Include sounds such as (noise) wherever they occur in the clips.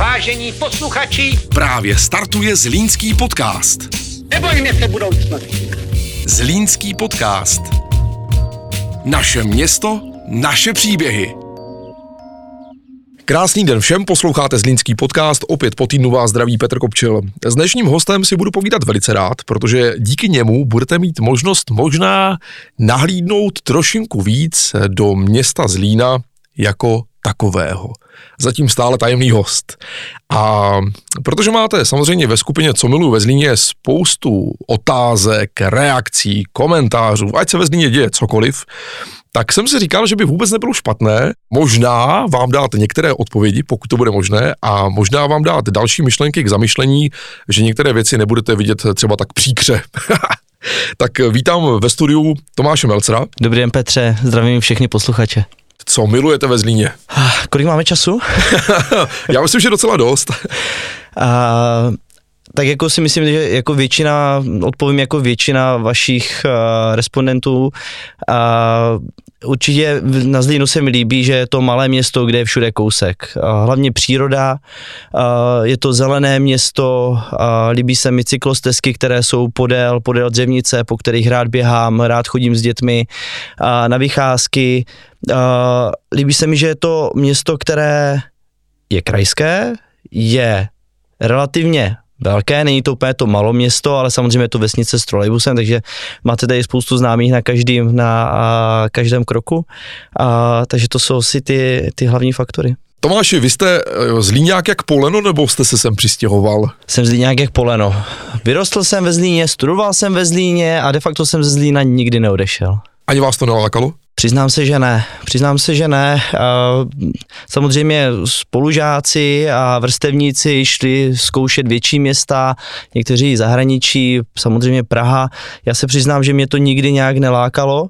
Vážení posluchači, Právě startuje Zlínský podcast. nebojme se budoucnosti. Zlínský podcast. Naše město, naše příběhy. Krásný den všem, posloucháte Zlínský podcast, opět po týdnu vás zdraví Petr Kopčil. S dnešním hostem si budu povídat velice rád, protože díky němu budete mít možnost možná nahlídnout trošinku víc do města Zlína jako takového. Zatím stále tajemný host. A protože máte samozřejmě ve skupině Co miluji ve Zlíně spoustu otázek, reakcí, komentářů, ať se ve Zlíně děje cokoliv, tak jsem si říkal, že by vůbec nebylo špatné možná vám dát některé odpovědi, pokud to bude možné, a možná vám dát další myšlenky k zamyšlení, že některé věci nebudete vidět třeba tak příkře. (laughs) tak vítám ve studiu Tomáše Melcera. Dobrý den Petře, zdravím všechny posluchače. Co milujete ve Zlíně? Ah, Kolik máme času? (laughs) Já myslím, že docela dost. (laughs) A, tak jako si myslím, že jako většina, odpovím jako většina vašich uh, respondentů. A určitě na Zlínu se mi líbí, že je to malé město, kde je všude kousek. Hlavně příroda, je to zelené město, a líbí se mi cyklostezky, které jsou podél, podél dřevnice, po kterých rád běhám, rád chodím s dětmi a na vycházky. A líbí se mi, že je to město, které je krajské, je relativně velké, není to úplně to malo město, ale samozřejmě je to vesnice s trolejbusem, takže máte tady spoustu známých na každém, na a, každém kroku, a, takže to jsou asi ty, ty hlavní faktory. Tomáši, vy jste eh, Zlíňák jak poleno, nebo jste se sem přistěhoval? Jsem z Zlíňák jak poleno. Vyrostl jsem ve Zlíně, studoval jsem ve Zlíně a de facto jsem ze Zlína nikdy neodešel. Ani vás to nelákalo? Přiznám se, že ne. Přiznám se, že ne. Samozřejmě spolužáci a vrstevníci šli zkoušet větší města, někteří zahraničí, samozřejmě Praha. Já se přiznám, že mě to nikdy nějak nelákalo.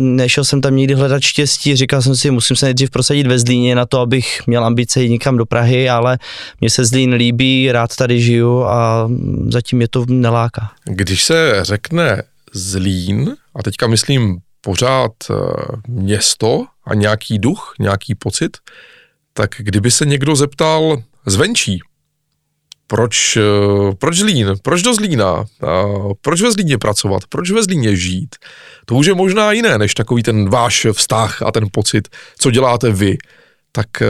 Nešel jsem tam nikdy hledat štěstí, říkal jsem si, musím se nejdřív prosadit ve Zlíně na to, abych měl ambice jít někam do Prahy, ale mně se Zlín líbí, rád tady žiju a zatím mě to neláká. Když se řekne Zlín, a teďka myslím pořád eh, město a nějaký duch, nějaký pocit, tak kdyby se někdo zeptal zvenčí, proč, eh, proč Zlín, proč do Zlína, proč ve Zlíně pracovat, proč ve Zlíně žít, to už je možná jiné, než takový ten váš vztah a ten pocit, co děláte vy. Tak eh,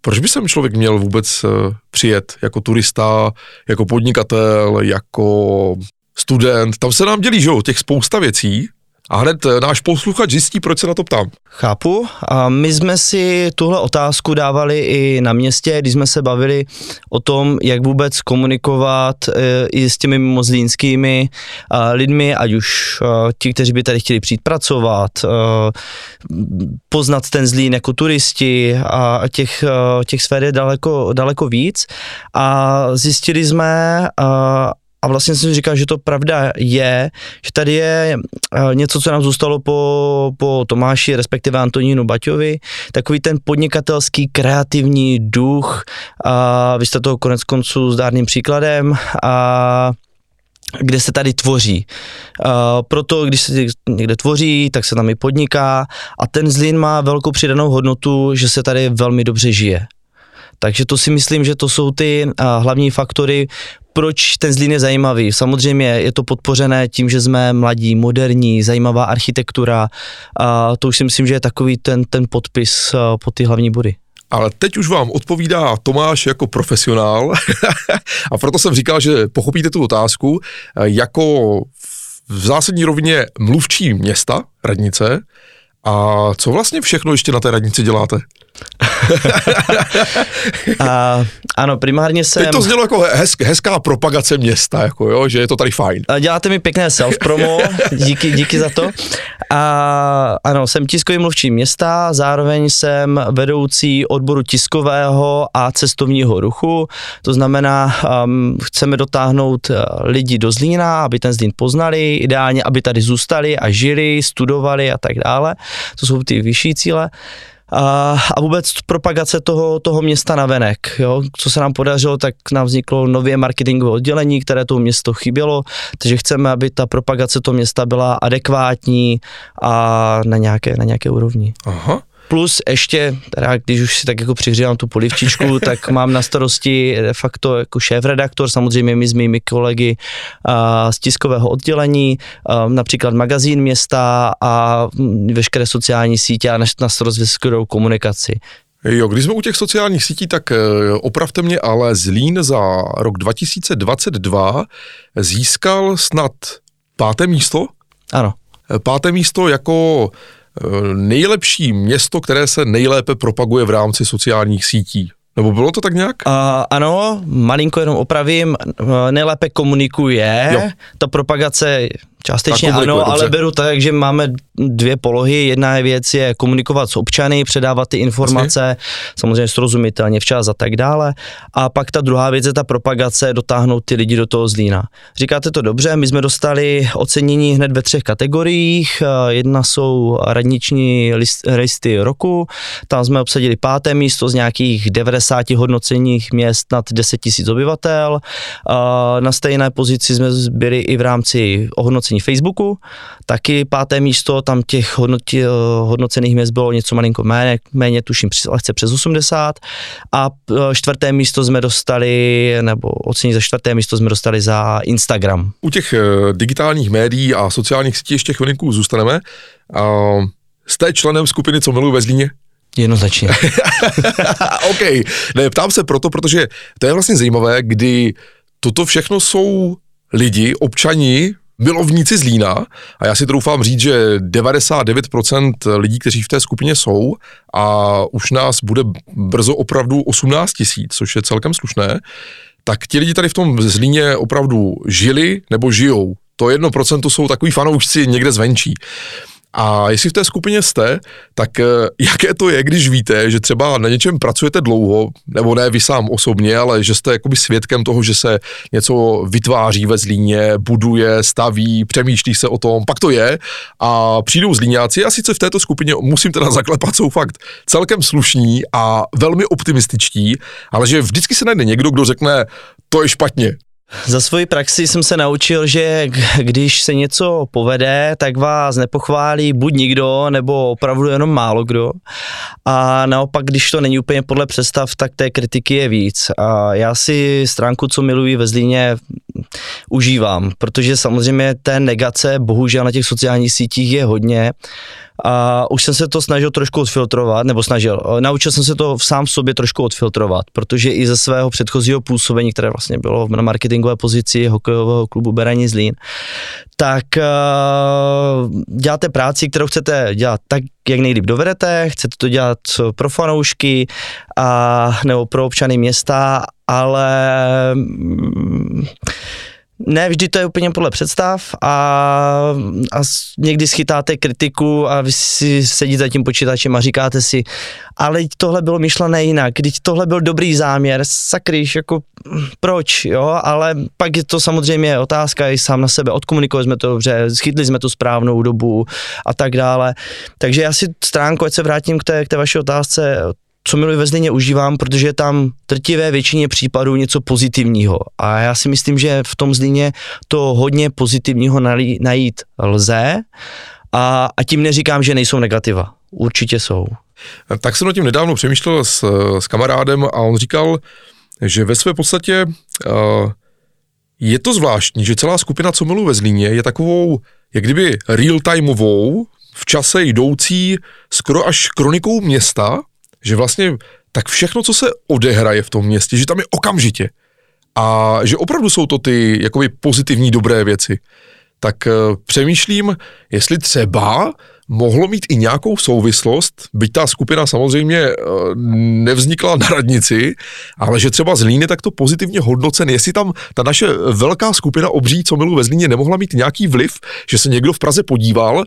proč by sem člověk měl vůbec přijet jako turista, jako podnikatel, jako student? Tam se nám dělí, že jo, těch spousta věcí, a hned eh, náš posluchač zjistí, proč se na to ptám. Chápu. A my jsme si tuhle otázku dávali i na městě, když jsme se bavili o tom, jak vůbec komunikovat e, i s těmi mimozlínskými e, lidmi, ať už ti, kteří by tady chtěli přijít pracovat, poznat ten Zlín jako turisti a těch, těch sfér je daleko, daleko víc. A zjistili jsme, a, a vlastně jsem si říkal, že to pravda je, že tady je eh, něco, co nám zůstalo po, po Tomáši, respektive Antonínu Baťovi, takový ten podnikatelský kreativní duch, a vy jste toho konec konců zdárným příkladem a kde se tady tvoří. Uh, proto, když se někde tvoří, tak se tam i podniká a ten Zlín má velkou přidanou hodnotu, že se tady velmi dobře žije. Takže to si myslím, že to jsou ty hlavní faktory, proč ten Zlín je zajímavý. Samozřejmě je to podpořené tím, že jsme mladí, moderní, zajímavá architektura. A to už si myslím, že je takový ten, ten podpis pod ty hlavní body. Ale teď už vám odpovídá Tomáš jako profesionál (laughs) a proto jsem říkal, že pochopíte tu otázku jako v zásadní rovině mluvčí města, radnice, a co vlastně všechno ještě na té radnici děláte? (laughs) A, ano, primárně jsem... Teď to znělo jako hezk, hezká propagace města, jako jo, že je to tady fajn. A Děláte mi pěkné self-promo, (laughs) díky, díky za to. A ano, jsem tiskový mluvčí města, zároveň jsem vedoucí odboru tiskového a cestovního ruchu. To znamená, um, chceme dotáhnout uh, lidi do Zlína, aby ten Zlín poznali, ideálně, aby tady zůstali a žili, studovali a tak dále. To jsou ty vyšší cíle a, a vůbec propagace toho, toho města na venek. Jo? Co se nám podařilo, tak nám vzniklo nově marketingové oddělení, které tomu město chybělo, takže chceme, aby ta propagace toho města byla adekvátní a na nějaké, na nějaké úrovni. Aha. Plus ještě, teda když už si tak jako přihřívám tu polivčičku, (laughs) tak mám na starosti de facto jako šéf-redaktor, samozřejmě my s mými kolegy a, z tiskového oddělení, a, například magazín města a veškeré sociální sítě a na, na starost veškerou komunikaci. Jo, když jsme u těch sociálních sítí, tak eh, opravte mě, ale Zlín za rok 2022 získal snad páté místo? Ano. Páté místo jako nejlepší město, které se nejlépe propaguje v rámci sociálních sítí. Nebo bylo to tak nějak? Uh, ano, malinko jenom opravím, nejlépe komunikuje, jo. ta propagace Částečně ano, dobře. ale beru tak, že máme dvě polohy. Jedna věc je komunikovat s občany, předávat ty informace, Jasně. samozřejmě srozumitelně včas a tak dále. A pak ta druhá věc je ta propagace, dotáhnout ty lidi do toho Zlína. Říkáte to dobře, my jsme dostali ocenění hned ve třech kategoriích. Jedna jsou radniční listy roku, tam jsme obsadili páté místo z nějakých 90 hodnoceních měst nad 10 000 obyvatel. Na stejné pozici jsme byli i v rámci ohodnocení hodnocení Facebooku, taky páté místo, tam těch hodnoti, hodnocených měst bylo něco malinko méně, méně tuším lehce přes 80 a e, čtvrté místo jsme dostali, nebo ocení za čtvrté místo jsme dostali za Instagram. U těch e, digitálních médií a sociálních sítí ještě chvilinku zůstaneme. Jste členem skupiny Co miluji ve Zlíně? Jednoznačně. (laughs) OK, ne, ptám se proto, protože to je vlastně zajímavé, kdy toto všechno jsou lidi, občani milovníci Zlína a já si troufám říct, že 99% lidí, kteří v té skupině jsou a už nás bude brzo opravdu 18 tisíc, což je celkem slušné, tak ti lidi tady v tom Zlíně opravdu žili nebo žijou. To jedno procento jsou takový fanoušci někde zvenčí. A jestli v té skupině jste, tak eh, jaké to je, když víte, že třeba na něčem pracujete dlouho, nebo ne vy sám osobně, ale že jste jakoby svědkem toho, že se něco vytváří ve Zlíně, buduje, staví, přemýšlí se o tom, pak to je. A přijdou Zlíňáci a sice v této skupině musím teda zaklepat, jsou fakt celkem slušní a velmi optimističtí, ale že vždycky se najde někdo, kdo řekne, to je špatně, za svoji praxi jsem se naučil, že když se něco povede, tak vás nepochválí buď nikdo, nebo opravdu jenom málo kdo. A naopak, když to není úplně podle představ, tak té kritiky je víc. A já si stránku, co miluji ve Zlíně, užívám, protože samozřejmě té negace bohužel na těch sociálních sítích je hodně a už jsem se to snažil trošku odfiltrovat, nebo snažil, naučil jsem se to v sám v sobě trošku odfiltrovat, protože i ze svého předchozího působení, které vlastně bylo na marketingové pozici hokejového klubu Berani Zlín, tak uh, děláte práci, kterou chcete dělat tak, jak nejlíp dovedete, chcete to dělat pro fanoušky a, nebo pro občany města, ale mm, ne vždy to je úplně podle představ a, a někdy schytáte kritiku a vy si sedíte za tím počítačem a říkáte si, ale tohle bylo myšlené jinak, když tohle byl dobrý záměr, sakryš, jako proč, jo, ale pak je to samozřejmě otázka i sám na sebe, odkomunikovali jsme to dobře, schytli jsme tu správnou dobu a tak dále, takže já si stránku, ať se vrátím k té, k té vaší otázce, co miluji ve Zlíně užívám, protože je tam trtivé většině případů něco pozitivního. A já si myslím, že v tom Zlíně to hodně pozitivního najít lze. A, a tím neříkám, že nejsou negativa. Určitě jsou. Tak jsem o tím nedávno přemýšlel s, s kamarádem a on říkal, že ve své podstatě uh, je to zvláštní, že celá skupina, co miluji ve Zlíně, je takovou, jak kdyby real-timeovou, v čase jdoucí skoro až kronikou města, že vlastně tak všechno, co se odehraje v tom městě, že tam je okamžitě. A že opravdu jsou to ty jakoby pozitivní, dobré věci. Tak uh, přemýšlím, jestli třeba mohlo mít i nějakou souvislost, byť ta skupina samozřejmě uh, nevznikla na radnici, ale že třeba Zlín je takto pozitivně hodnocen, jestli tam ta naše velká skupina obří, co milu ve Zlíně, nemohla mít nějaký vliv, že se někdo v Praze podíval,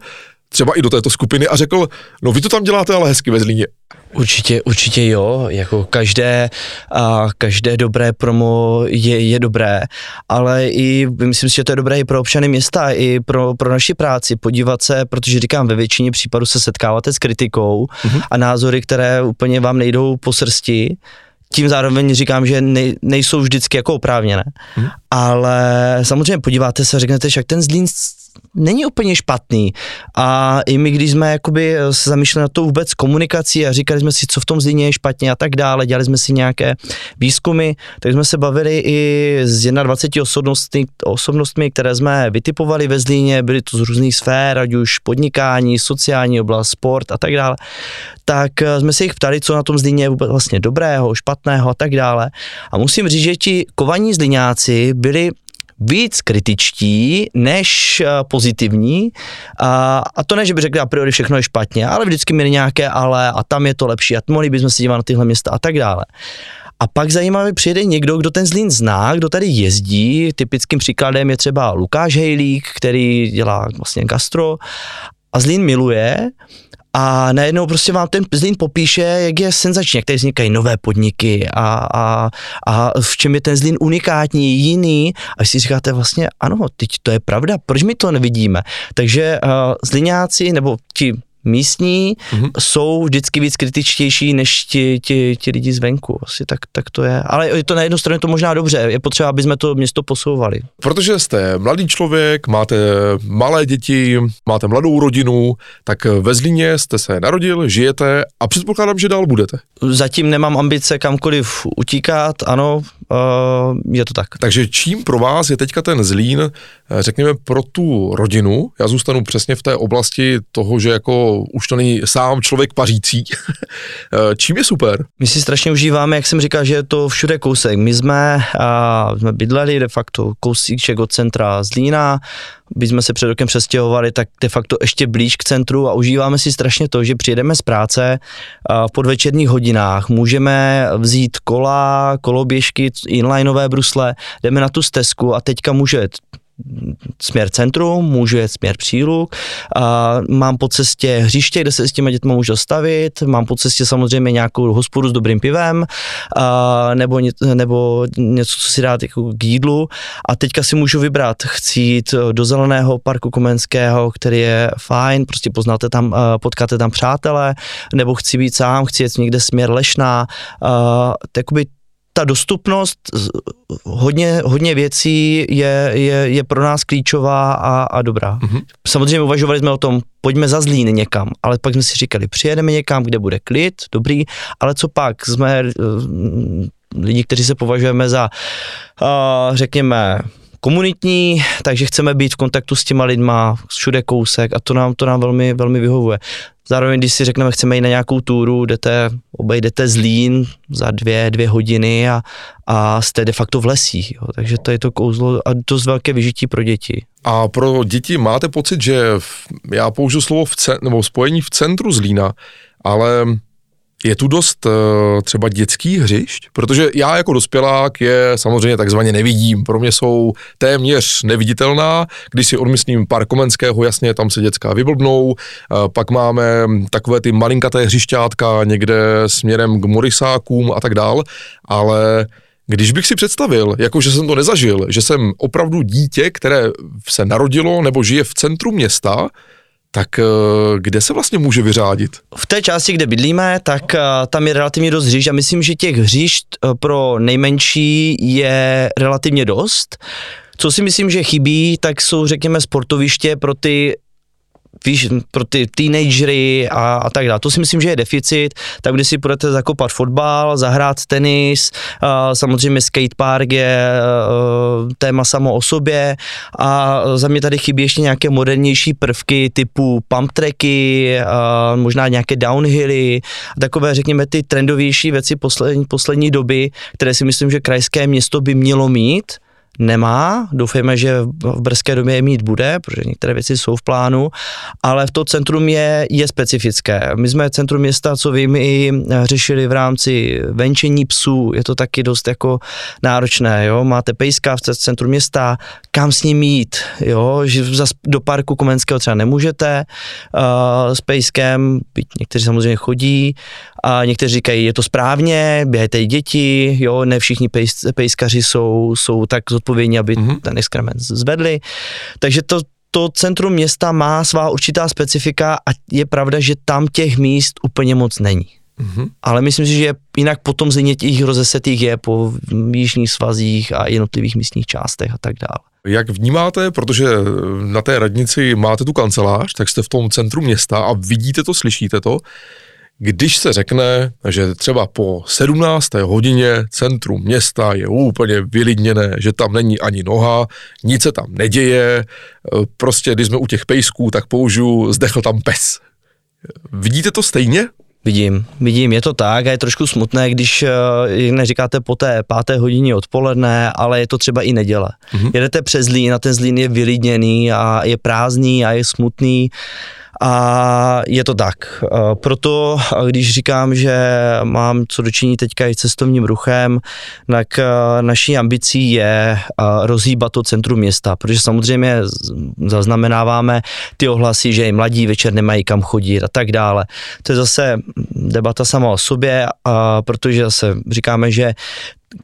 třeba i do této skupiny a řekl, no vy to tam děláte ale hezky ve Zlíně. Určitě, určitě jo, jako každé, a každé dobré promo je, je dobré, ale i myslím si, že to je dobré i pro občany města, i pro, pro naši práci, podívat se, protože říkám, ve většině případů se setkáváte s kritikou mm-hmm. a názory, které úplně vám nejdou po srsti, tím zároveň říkám, že nej, nejsou vždycky jako oprávněné. Hmm. Ale samozřejmě podíváte se a řeknete, že ten Zlín není úplně špatný. A i my, když jsme jakoby se zamýšleli na to vůbec komunikací a říkali jsme si, co v tom Zlíně je špatně a tak dále, dělali jsme si nějaké výzkumy, tak jsme se bavili i s 21 osobnostmi, osobnostmi, které jsme vytipovali ve Zlíně, byly to z různých sfér, ať už podnikání, sociální oblast, sport a tak dále. Tak eh, jsme se jich ptali, co na tom Zlíně je vůbec vlastně dobrého, špatného a tak dále. A musím říct, že ti kovaní Zlíňáci byli víc kritičtí než eh, pozitivní. A, a to ne, že by řekli a priori všechno je špatně, ale vždycky měli nějaké ale a tam je to lepší a mohli bychom se dívat na tyhle města a tak dále. A pak zajímavě přijede někdo, kdo ten Zlín zná, kdo tady jezdí. Typickým příkladem je třeba Lukáš Hejlík, který dělá vlastně gastro a Zlín miluje a najednou prostě vám ten Zlín popíše, jak je senzační, jak tady vznikají nové podniky a, a, a v čem je ten Zlín unikátní, jiný. A si říkáte vlastně, ano, teď to je pravda, proč my to nevidíme? Takže uh, Zlíňáci, nebo ti místní mm-hmm. jsou vždycky víc kritičtější než ti, ti, ti lidi zvenku. Asi tak, tak to je. Ale je to na jednu stranu to možná dobře. Je potřeba, aby jsme to město posouvali. Protože jste mladý člověk, máte malé děti, máte mladou rodinu, tak ve Zlíně jste se narodil, žijete a předpokládám, že dál budete. Zatím nemám ambice kamkoliv utíkat, ano, je to tak. Takže čím pro vás je teďka ten Zlín, eh, řekněme, pro tu rodinu, já zůstanu přesně v té oblasti toho, že jako už to není sám člověk pařící, (laughs) eh, čím je super? My si strašně užíváme, jak jsem říkal, že je to všude kousek. My jsme, jsme bydleli de facto kousíček od centra Zlína, když jsme se před rokem přestěhovali, tak de facto ještě blíž k centru a užíváme si strašně to, že přijedeme z práce v podvečerních hodinách, můžeme vzít kola, koloběžky, inlineové brusle, jdeme na tu stezku a teďka může směr centrum, můžu jet směr příluk, a mám po cestě hřiště, kde se s těma dětma můžu stavit, mám po cestě samozřejmě nějakou hospodu s dobrým pivem, a nebo, nebo něco, co si dát jako k jídlu. A teďka si můžu vybrat, chci jít do zeleného parku Komenského, který je fajn, prostě poznáte tam, potkáte tam přátele, nebo chci být sám, chci jet někde směr Lešná, a, takoby ta dostupnost hodně, hodně věcí je, je, je pro nás klíčová a, a dobrá. Mm-hmm. Samozřejmě uvažovali jsme o tom, pojďme za Zlín někam, ale pak jsme si říkali, přijedeme někam, kde bude klid, dobrý, ale co pak, jsme uh, lidi, kteří se považujeme za, uh, řekněme, komunitní, takže chceme být v kontaktu s těma lidma, všude kousek a to nám, to nám velmi, velmi vyhovuje. Zároveň, když si řekneme, chceme jít na nějakou túru, jdete, obejdete Zlín za dvě, dvě hodiny a, a jste de facto v lesích. Jo. Takže to je to kouzlo a dost velké vyžití pro děti. A pro děti máte pocit, že v, já použiju slovo v cen, nebo spojení v centru Zlína, ale je tu dost uh, třeba dětských hřišť? Protože já jako dospělák je samozřejmě takzvaně nevidím. Pro mě jsou téměř neviditelná. Když si odmyslím park Komenského, jasně, tam se dětská vyblbnou. Uh, pak máme takové ty malinkaté hřišťátka někde směrem k Morisákům a tak dál. Ale když bych si představil, jako že jsem to nezažil, že jsem opravdu dítě, které se narodilo nebo žije v centru města, tak eh, kde se vlastně může vyřádit? V té části, kde bydlíme, tak eh, tam je relativně dost hřišť a myslím, že těch hřišť eh, pro nejmenší je relativně dost. Co si myslím, že chybí, tak jsou řekněme sportoviště pro ty víš, pro ty teenagery a, a tak dále. To si myslím, že je deficit, tak když si budete zakopat fotbal, zahrát tenis, a samozřejmě skatepark je uh, téma samo o sobě. A za mě tady chybí ještě nějaké modernější prvky typu pump tracky, uh, možná nějaké downhilly, takové řekněme ty trendovější věci poslední, poslední doby, které si myslím, že krajské město by mělo mít, nemá. Doufejme, že v brzké době je mít bude, protože některé věci jsou v plánu, ale v to centrum je, je specifické. My jsme centrum města, co vím, i řešili v rámci venčení psů, je to taky dost jako náročné, jo? máte pejska v centru města, kam s ním jít, jo? že do parku Komenského třeba nemůžete uh, s pejskem, někteří samozřejmě chodí, a někteří říkají, je to správně, běhejte děti, jo, ne všichni pejs, pejskaři jsou, jsou tak zodpovědní, aby mm-hmm. ten exkrement zvedli. Takže to, to centrum města má svá určitá specifika a je pravda, že tam těch míst úplně moc není. Mm-hmm. Ale myslím si, že jinak potom země těch rozesetých je po jižních svazích a jednotlivých místních částech a tak dále. Jak vnímáte, protože na té radnici máte tu kancelář, tak jste v tom centru města a vidíte to, slyšíte to, když se řekne, že třeba po 17. hodině centrum města je úplně vylidněné, že tam není ani noha, nic se tam neděje, prostě když jsme u těch pejsků, tak použiju, zdechl tam pes. Vidíte to stejně? Vidím, vidím, je to tak a je trošku smutné, když, eh, jak neříkáte, po té páté hodině odpoledne, ale je to třeba i neděle. Mm-hmm. Jedete přes Zlín a ten Zlín je vylidněný a je prázdný a je smutný a je to tak. Proto, když říkám, že mám co dočinit teďka i cestovním ruchem, tak naší ambicí je rozhýbat to centrum města, protože samozřejmě zaznamenáváme ty ohlasy, že i mladí večer nemají kam chodit a tak dále. To je zase debata sama o sobě, protože zase říkáme, že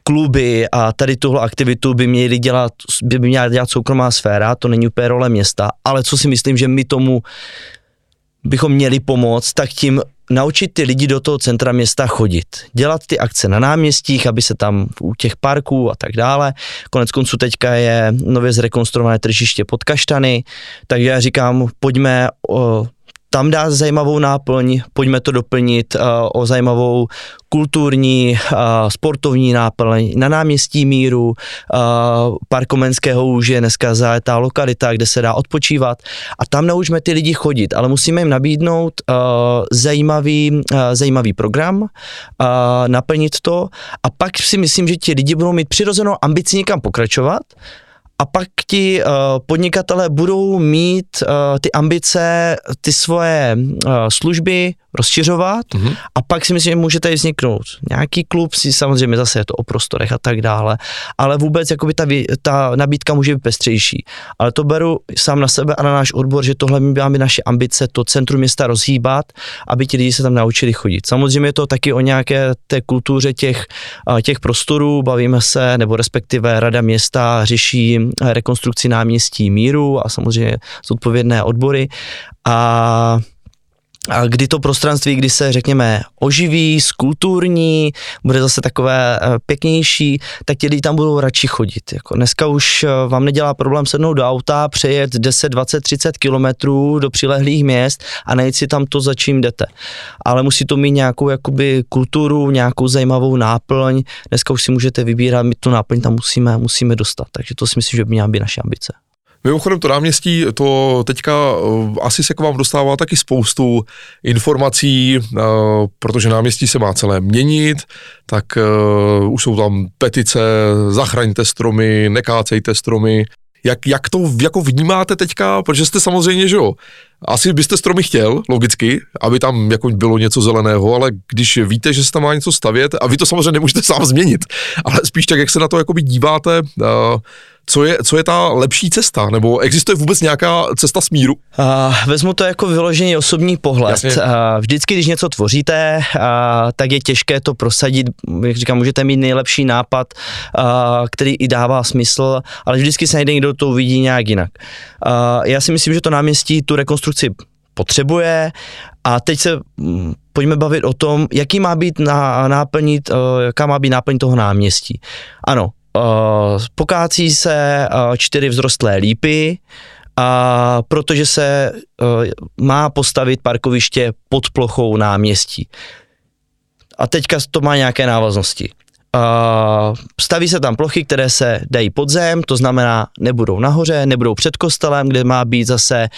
kluby a tady tuhle aktivitu by měly dělat, by měla dělat soukromá sféra, to není úplně role města, ale co si myslím, že my tomu bychom měli pomoct, tak tím naučit ty lidi do toho centra města chodit. Dělat ty akce na náměstích, aby se tam u těch parků a tak dále. Konec konců teďka je nově zrekonstruované tržiště pod Kaštany, takže já říkám, pojďme tam dá zajímavou náplň, pojďme to doplnit uh, o zajímavou kulturní, uh, sportovní náplň na náměstí Míru, uh, Park Komenského už je dneska zajetá lokalita, kde se dá odpočívat. A tam naučíme ty lidi chodit, ale musíme jim nabídnout uh, zajímavý, uh, zajímavý program, uh, naplnit to. A pak si myslím, že ti lidi budou mít přirozenou ambici někam pokračovat, a pak ti uh, podnikatelé budou mít uh, ty ambice, ty svoje uh, služby rozšiřovat mm-hmm. a pak si myslím, že může tady vzniknout nějaký klub, si samozřejmě zase je to o prostorech a tak dále, ale vůbec jakoby ta, ta nabídka může být pestřejší. Ale to beru sám na sebe a na náš odbor, že tohle máme naše ambice, to centrum města rozhýbat, aby ti lidi se tam naučili chodit. Samozřejmě je to taky o nějaké té kultuře těch, těch prostorů, bavíme se, nebo respektive Rada města řeší rekonstrukci náměstí míru a samozřejmě zodpovědné odbory a a kdy to prostranství, kdy se řekněme oživí, skulturní, bude zase takové eh, pěknější, tak ti lidi tam budou radši chodit. Jako dneska už eh, vám nedělá problém sednout do auta, přejet 10, 20, 30 kilometrů do přilehlých měst a najít si tam to, za čím jdete. Ale musí to mít nějakou jakoby kulturu, nějakou zajímavou náplň. Dneska už si můžete vybírat, my tu náplň tam musíme, musíme dostat. Takže to si myslím, že by měla být naše ambice. Mimochodem to náměstí, to teďka uh, asi se k vám dostává taky spoustu informací, uh, protože náměstí se má celé měnit, tak uh, už jsou tam petice, zachraňte stromy, nekácejte stromy. Jak, jak to jako vnímáte teďka, protože jste samozřejmě, že jo, asi byste stromy chtěl, logicky, aby tam jako bylo něco zeleného, ale když víte, že se tam má něco stavět, a vy to samozřejmě nemůžete sám změnit, (laughs) ale spíš tak, jak se na to jakoby díváte, uh, co je, co je ta lepší cesta, nebo existuje vůbec nějaká cesta smíru? Uh, vezmu to jako vyložený osobní pohled. Uh, vždycky, když něco tvoříte, uh, tak je těžké to prosadit. Jak říkám, můžete mít nejlepší nápad, uh, který i dává smysl, ale vždycky se najde někdo, to uvidí nějak jinak. Uh, já si myslím, že to náměstí tu rekonstrukci potřebuje a teď se hm, pojďme bavit o tom, jaký má být na, náplnit, uh, jaká má být náplň toho náměstí. Ano, pokácí se uh, čtyři vzrostlé lípy, a protože se uh, má postavit parkoviště pod plochou náměstí. A teďka to má nějaké návaznosti. Uh, staví se tam plochy, které se dají pod zem, to znamená nebudou nahoře, nebudou před kostelem, kde má být zase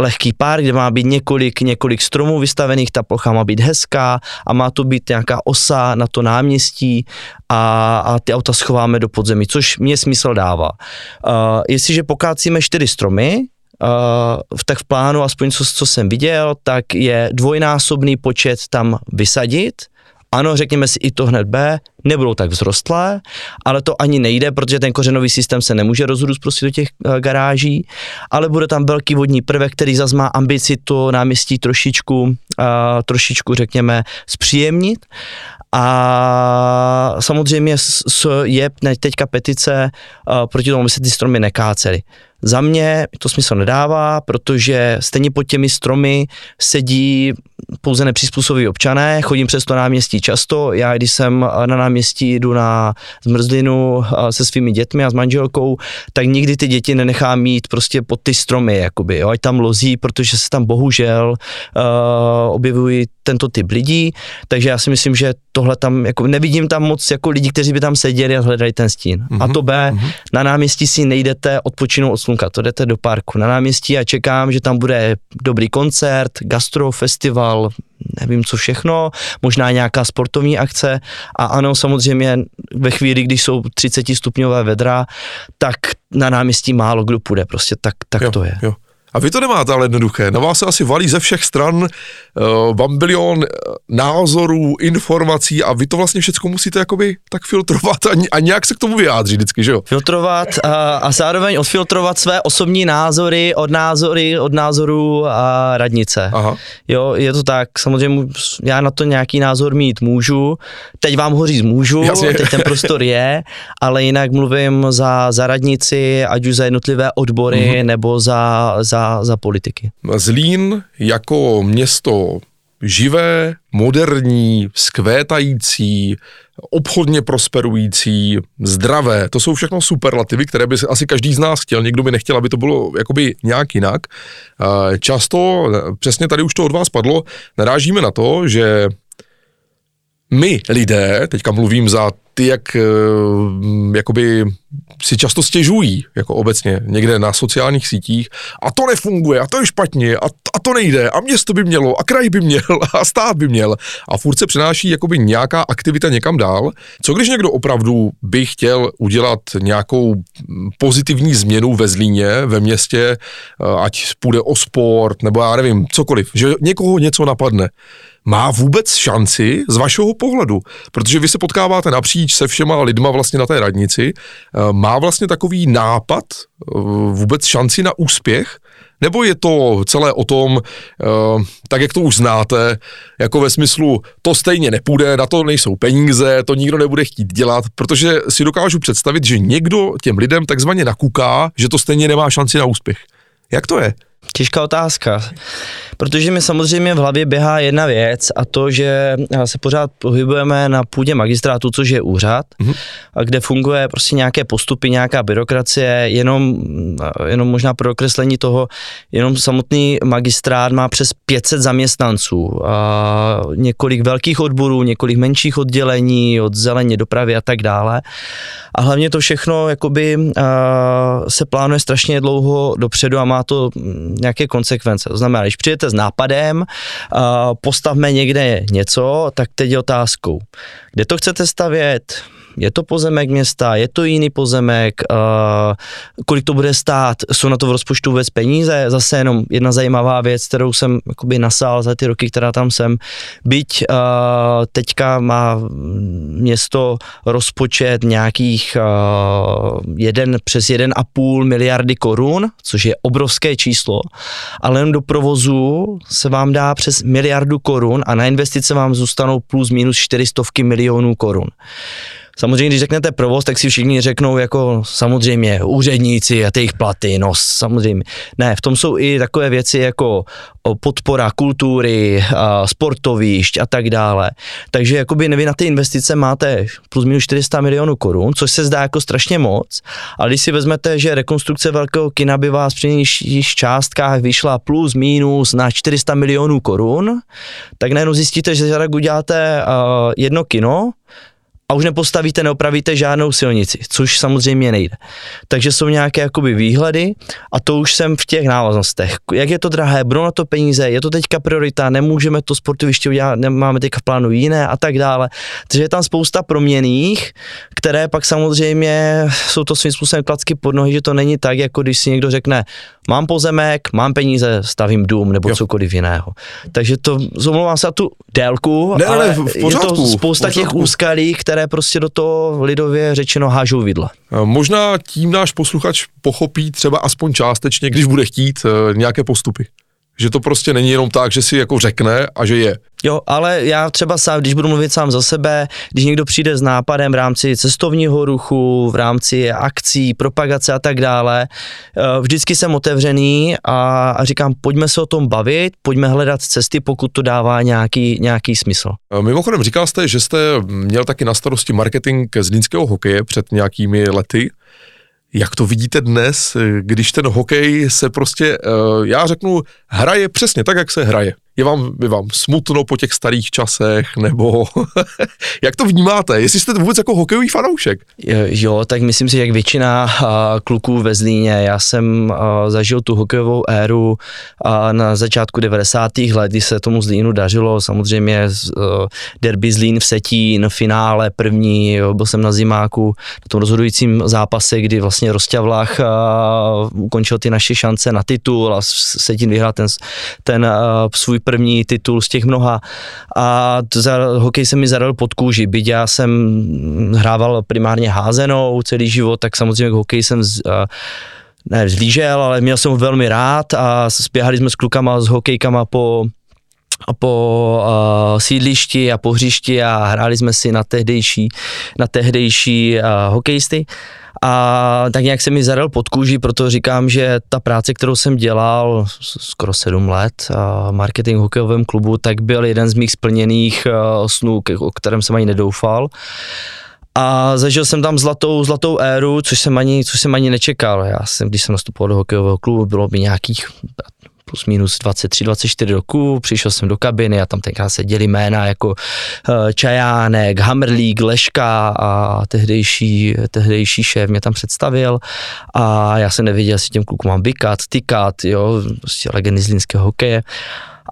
lehký pár, kde má být několik, několik stromů vystavených, ta plocha má být hezká a má to být nějaká osa na to náměstí a, a ty auta schováme do podzemí, což mě smysl dává. Uh, jestliže pokácíme čtyři stromy, Uh, tak v plánu, aspoň co, co jsem viděl, tak je dvojnásobný počet tam vysadit, ano, řekněme si i to hned B, nebudou tak vzrostlé, ale to ani nejde, protože ten kořenový systém se nemůže rozrůst prostě do těch uh, garáží, ale bude tam velký vodní prvek, který zase má ambici to náměstí trošičku, uh, trošičku řekněme zpříjemnit a samozřejmě je teďka petice uh, proti tomu, aby se ty stromy nekácely. Za mě to smysl nedává, protože stejně pod těmi stromy sedí pouze nepřizpůsobiví občané, chodím přes to náměstí často, já když jsem na náměstí jdu na zmrzlinu se svými dětmi a s manželkou, tak nikdy ty děti nenechám mít prostě pod ty stromy, jakoby, jo, ať tam lozí, protože se tam bohužel uh, objevují tento typ lidí, takže já si myslím, že tohle tam, jako nevidím tam moc jako lidí, kteří by tam seděli a hledali ten stín. Mm-hmm. A to B, mm-hmm. na náměstí si nejdete odpočinout od slunka, to jdete do parku na náměstí a čekám, že tam bude dobrý koncert, gastro, festival, nevím co všechno, možná nějaká sportovní akce a ano, samozřejmě ve chvíli, když jsou 30 stupňové vedra, tak na náměstí málo kdo půjde, prostě tak, tak jo, to je. Jo. A vy to nemáte ale jednoduché. Na vás se asi valí ze všech stran uh, bambilion názorů, informací a vy to vlastně všechno musíte jakoby tak filtrovat a, a nějak se k tomu vyjádřit vždycky, že jo? Filtrovat a, a zároveň odfiltrovat své osobní názory od názory, od názorů a radnice. Aha. Jo, je to tak, samozřejmě já na to nějaký názor mít můžu, teď vám ho říct můžu, Jasně. teď ten prostor je, ale jinak mluvím za, za radnici, ať už za jednotlivé odbory mm-hmm. nebo za, za za, za politiky. Zlín jako město živé, moderní, skvétající, obchodně prosperující, zdravé, to jsou všechno superlativy, které by asi každý z nás chtěl, někdo by nechtěl, aby to bylo jakoby nějak jinak. Často, přesně tady už to od vás padlo, narážíme na to, že my lidé, teďka mluvím za ty, jak eh, jakoby si často stěžují, jako obecně, někde na sociálních sítích, a to nefunguje, a to je špatně, a, a to nejde, a město by mělo, a kraj by měl, (laughs) a stát by měl. A furt se přináší jakoby nějaká aktivita někam dál. Co když někdo opravdu by chtěl udělat nějakou pozitivní změnu ve Zlíně, ve městě, eh, ať půjde o sport, nebo já nevím, cokoliv, že někoho něco napadne má vůbec šanci z vašeho pohledu? Protože vy se potkáváte napříč se všema lidma vlastně na té radnici. Eh, má vlastně takový nápad eh, vůbec šanci na úspěch? Nebo je to celé o tom, eh, tak jak to už znáte, jako ve smyslu, to stejně nepůjde, na to nejsou peníze, to nikdo nebude chtít dělat, protože si dokážu představit, že někdo těm lidem takzvaně nakuká, že to stejně nemá šanci na úspěch. Jak to je? Těžká otázka, protože mi samozřejmě v hlavě běhá jedna věc a to, že se pořád pohybujeme na půdě magistrátu, což je úřad, mm-hmm. a kde funguje prostě nějaké postupy, nějaká byrokracie, jenom, jenom možná pro okreslení toho, jenom samotný magistrát má přes 500 zaměstnanců, a několik velkých odborů, několik menších oddělení od zeleně dopravy a tak dále. A hlavně to všechno jakoby se plánuje strašně dlouho dopředu a má to nějaké konsekvence. To znamená, když přijete s nápadem, postavme někde něco, tak teď je otázkou, kde to chcete stavět, je to pozemek města, je to jiný pozemek, uh, kolik to bude stát, jsou na to v rozpočtu vůbec peníze, zase jenom jedna zajímavá věc, kterou jsem jakoby nasál za ty roky, která tam jsem, byť uh, teďka má město rozpočet nějakých uh, jeden přes jeden a půl miliardy korun, což je obrovské číslo, ale jen do provozu se vám dá přes miliardu korun a na investice vám zůstanou plus minus 400 milionů korun. Samozřejmě, když řeknete provoz, tak si všichni řeknou jako samozřejmě úředníci a ty jejich platy, no samozřejmě. Ne, v tom jsou i takové věci jako podpora kultury, sportovišť a tak dále. Takže jakoby nevy na ty investice máte plus minus 400 milionů korun, což se zdá jako strašně moc, ale když si vezmete, že rekonstrukce velkého kina by vás při nižších částkách vyšla plus minus na 400 milionů korun, tak najednou zjistíte, že tak uděláte jedno kino, a už nepostavíte, neopravíte žádnou silnici, což samozřejmě nejde. Takže jsou nějaké jakoby výhledy a to už jsem v těch návaznostech. Jak je to drahé, budou na to peníze, je to teďka priorita, nemůžeme to sportoviště udělat, nemáme teďka v plánu jiné a tak dále. Takže je tam spousta proměných, které pak samozřejmě jsou to svým způsobem klacky pod nohy, že to není tak, jako když si někdo řekne, mám pozemek, mám peníze, stavím dům nebo jo. cokoliv jiného. Takže to, zomlouvám se na tu délku, ne, ale v pořádku, je to spousta v těch úskalí, které prostě do toho lidově řečeno hážou vidla. Možná tím náš posluchač pochopí třeba aspoň částečně, když bude chtít eh, nějaké postupy že to prostě není jenom tak, že si jako řekne a že je. Jo, ale já třeba sám, když budu mluvit sám za sebe, když někdo přijde s nápadem v rámci cestovního ruchu, v rámci akcí, propagace a tak dále, eh, vždycky jsem otevřený a, a říkám, pojďme se o tom bavit, pojďme hledat cesty, pokud to dává nějaký, nějaký smysl. Eh, mimochodem, říkal jste, že jste měl taky na starosti marketing z línského hokeje před nějakými lety. Jak to vidíte dnes, když ten hokej se prostě, eh, já řeknu, hraje přesně tak, jak se hraje? Je vám, je vám smutno po těch starých časech, nebo (laughs) jak to vnímáte, jestli jste vůbec jako hokejový fanoušek? Jo, tak myslím si, jak většina kluků ve Zlíně, já jsem zažil tu hokejovou éru na začátku 90. let, kdy se tomu Zlínu dařilo, samozřejmě derby Zlín v Setín, finále první, jo, byl jsem na zimáku na tom rozhodujícím zápase, kdy vlastně Rosťavlach ukončil ty naše šance na titul a Setín vyhrál ten, ten svůj první titul z těch mnoha a za, hokej se mi zadal pod kůži, byť já jsem hrával primárně házenou celý život, tak samozřejmě hokej jsem z, ne zlížel, ale měl jsem ho velmi rád a spěhali jsme s klukama, s hokejkama po po uh, sídlišti a po hřišti a hráli jsme si na tehdejší, na tehdejší uh, hokejisty. A tak nějak se mi zadal pod kůži, proto říkám, že ta práce, kterou jsem dělal skoro sedm let, marketing hokejovém klubu, tak byl jeden z mých splněných snů, o kterém jsem ani nedoufal. A zažil jsem tam zlatou, zlatou éru, což jsem ani, což jsem ani nečekal. Já jsem, když jsem nastupoval do hokejového klubu, bylo by nějakých plus minus 23, 24 roku, přišel jsem do kabiny a tam tenkrát seděli jména jako eh, Čajánek, Hammerlík, Leška a tehdejší, tehdejší šéf mě tam představil. A já jsem nevěděl, jestli těm klukům mám vykat, tykat, jo, prostě legendy z hokeje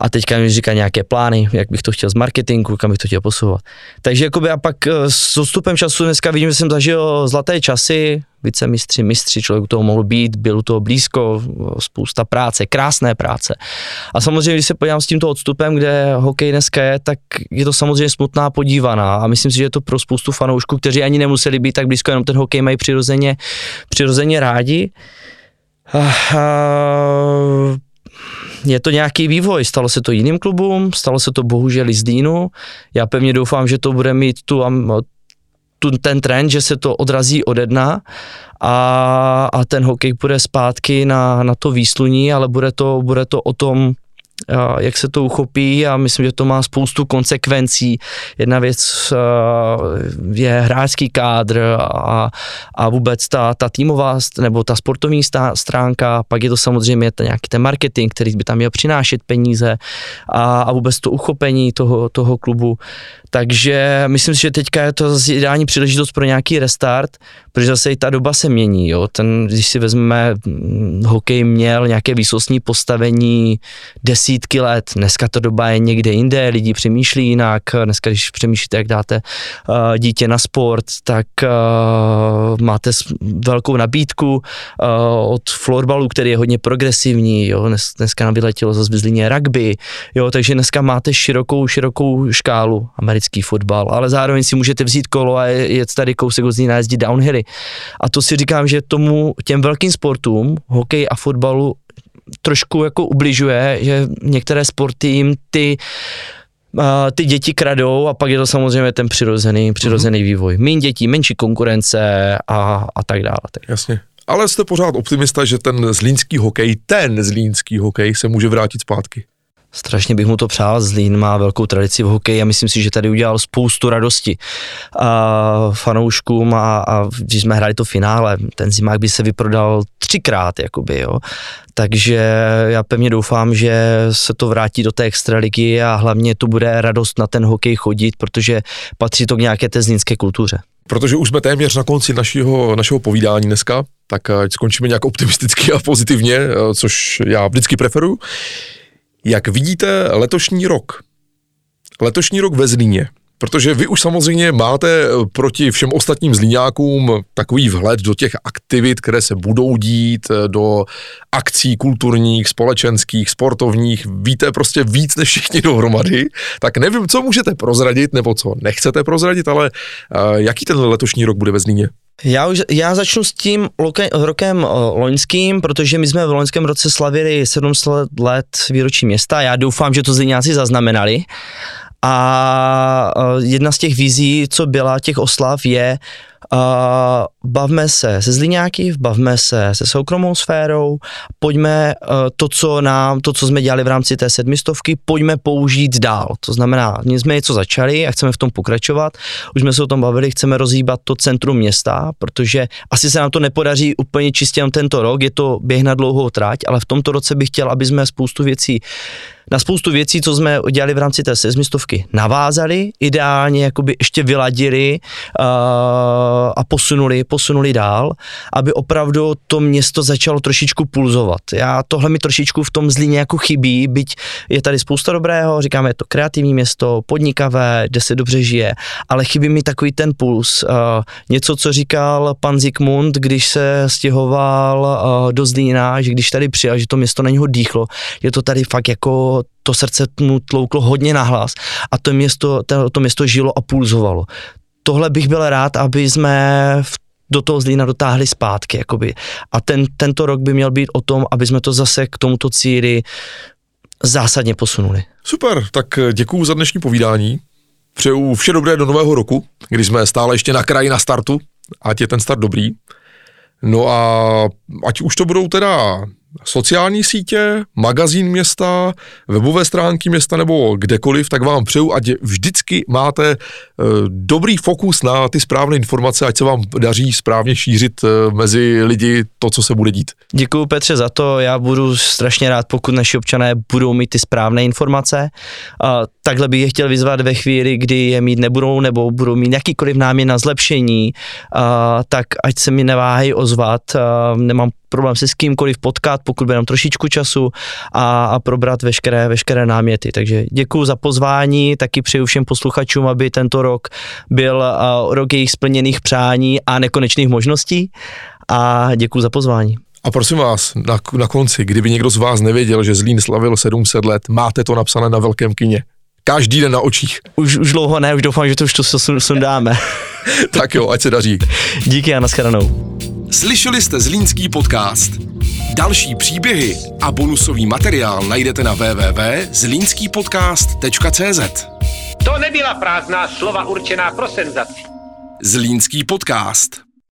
a teďka mi říká nějaké plány, jak bych to chtěl z marketingu, kam bych to chtěl posouvat. Takže jakoby a pak eh, s odstupem času dneska vidím, že jsem zažil zlaté časy, vicemistři, mistři, člověk u toho mohl být, byl u toho blízko, spousta práce, krásné práce. A samozřejmě, když se podívám s tímto odstupem, kde hokej dneska je, tak je to samozřejmě smutná podívaná a myslím si, že je to pro spoustu fanoušků, kteří ani nemuseli být tak blízko, jenom ten hokej mají přirozeně, přirozeně rádi. A, je to nějaký vývoj, stalo se to jiným klubům, stalo se to bohužel i z Dýnu. Já pevně doufám, že to bude mít tu, tu, ten trend, že se to odrazí ode dna a, a ten hokej půjde zpátky na, na to výsluní, ale bude to, bude to o tom, jak se to uchopí a myslím, že to má spoustu konsekvencí. Jedna věc je hráčský kádr a, a vůbec ta, ta týmová nebo ta sportovní stránka, pak je to samozřejmě ten nějaký ten marketing, který by tam měl přinášet peníze a, a vůbec to uchopení toho, toho klubu. Takže myslím si, že teďka je to zase ideální příležitost pro nějaký restart, protože zase i ta doba se mění. Jo. Ten, když si vezmeme, hm, hokej měl nějaké výsostní postavení desítky let, dneska ta doba je někde jinde, lidi přemýšlí jinak, dneska když přemýšlíte, jak dáte uh, dítě na sport, tak uh, máte velkou nabídku uh, od florbalu, který je hodně progresivní, jo. Dnes, dneska nám vyletělo zase v rugby, jo, takže dneska máte širokou, širokou škálu americký fotbal, ale zároveň si můžete vzít kolo a jet tady kousek od Zlína jezdit downhilly. A to si říkám, že tomu těm velkým sportům, hokej a fotbalu, trošku jako ubližuje, že některé sporty jim ty uh, ty děti kradou a pak je to samozřejmě ten přirozený, přirozený mm-hmm. vývoj. Méně dětí, menší konkurence a, a tak dále. Jasně. Ale jste pořád optimista, že ten zlínský hokej, ten zlínský hokej se může vrátit zpátky? Strašně bych mu to přál, Zlín má velkou tradici v hokeji a myslím si, že tady udělal spoustu radosti a fanouškům a, a když jsme hráli to finále, ten zimák by se vyprodal třikrát, jakoby, jo. Takže já pevně doufám, že se to vrátí do té extraligy a hlavně to bude radost na ten hokej chodit, protože patří to k nějaké té zlínské kultuře. Protože už jsme téměř na konci našeho, našeho povídání dneska, tak ať skončíme nějak optimisticky a pozitivně, což já vždycky preferuju. Jak vidíte letošní rok? Letošní rok ve Zlíně. Protože vy už samozřejmě máte eh, proti všem ostatním zlíňákům takový vhled do těch aktivit, které se budou dít, eh, do akcí kulturních, společenských, sportovních. Víte prostě víc než všichni (laughs) dohromady. Tak nevím, co můžete prozradit, nebo co nechcete prozradit, ale uh, jaký ten letošní rok bude ve Zlíně? Já, už, já začnu s tím loke, rokem o, loňským, protože my jsme v loňském roce slavili 700 let výročí města. Já doufám, že to Zlíňáci zaznamenali. A jedna z těch vizí, co byla těch oslav, je uh, bavme se se Zlíňáky, bavme se se soukromou sférou, pojďme uh, to, co nám, to, co jsme dělali v rámci té sedmistovky, pojďme použít dál. To znamená, my jsme něco začali a chceme v tom pokračovat. Už jsme se o tom bavili, chceme rozhýbat to centrum města, protože asi se nám to nepodaří úplně čistě jen tento rok, je to běh na dlouhou trať, ale v tomto roce bych chtěl, aby jsme spoustu věcí na spoustu věcí, co jsme dělali v rámci té sezmistovky, navázali, ideálně jakoby ještě vyladili uh, a posunuli, posunuli dál, aby opravdu to město začalo trošičku pulzovat. Já tohle mi trošičku v tom Zlíně jako chybí, byť je tady spousta dobrého, říkáme, je to kreativní město, podnikavé, kde se dobře žije, ale chybí mi takový ten puls. Uh, něco, co říkal pan Zikmund, když se stěhoval uh, do Zlína, že když tady přijel, že to město na něho dýchlo, je to tady fakt jako to srdce mu tlouklo hodně nahlas a to město, to, to město žilo a pulzovalo. Tohle bych byl rád, aby jsme v do toho Zlína dotáhli zpátky. Jakoby. A ten, tento rok by měl být o tom, aby jsme to zase k tomuto cíli zásadně posunuli. Super, tak děkuju za dnešní povídání. Přeju vše dobré do nového roku, kdy jsme stále ještě na kraji na startu, ať je ten start dobrý. No a ať už to budou teda sociální sítě, magazín města, webové stránky města nebo kdekoliv, tak vám přeju, ať vždycky máte uh, dobrý fokus na ty správné informace, ať se vám daří správně šířit uh, mezi lidi to, co se bude dít. Děkuji Petře za to, já budu strašně rád, pokud naši občané budou mít ty správné informace. Uh, takhle bych je chtěl vyzvat ve chvíli, kdy je mít nebudou nebo budou mít jakýkoliv námět na zlepšení, uh, tak ať se mi neváhají ozvat, uh, nemám problém se s kýmkoliv potkat, pokud bude trošičku času a, a probrat veškeré, veškeré náměty. Takže děkuji za pozvání, taky přeju všem posluchačům, aby tento rok byl uh, rok jejich splněných přání a nekonečných možností a děkuji za pozvání. A prosím vás, na, na konci, kdyby někdo z vás nevěděl, že Zlín slavil 700 let, máte to napsané na velkém kině. Každý den na očích. Už, už dlouho ne, už doufám, že to už to sundáme. (laughs) tak jo, ať se daří. Díky a nashledanou. Slyšeli jste Zlínský podcast. Další příběhy a bonusový materiál najdete na www.zlínskýpodcast.cz To nebyla prázdná slova určená pro senzaci. Zlínský podcast.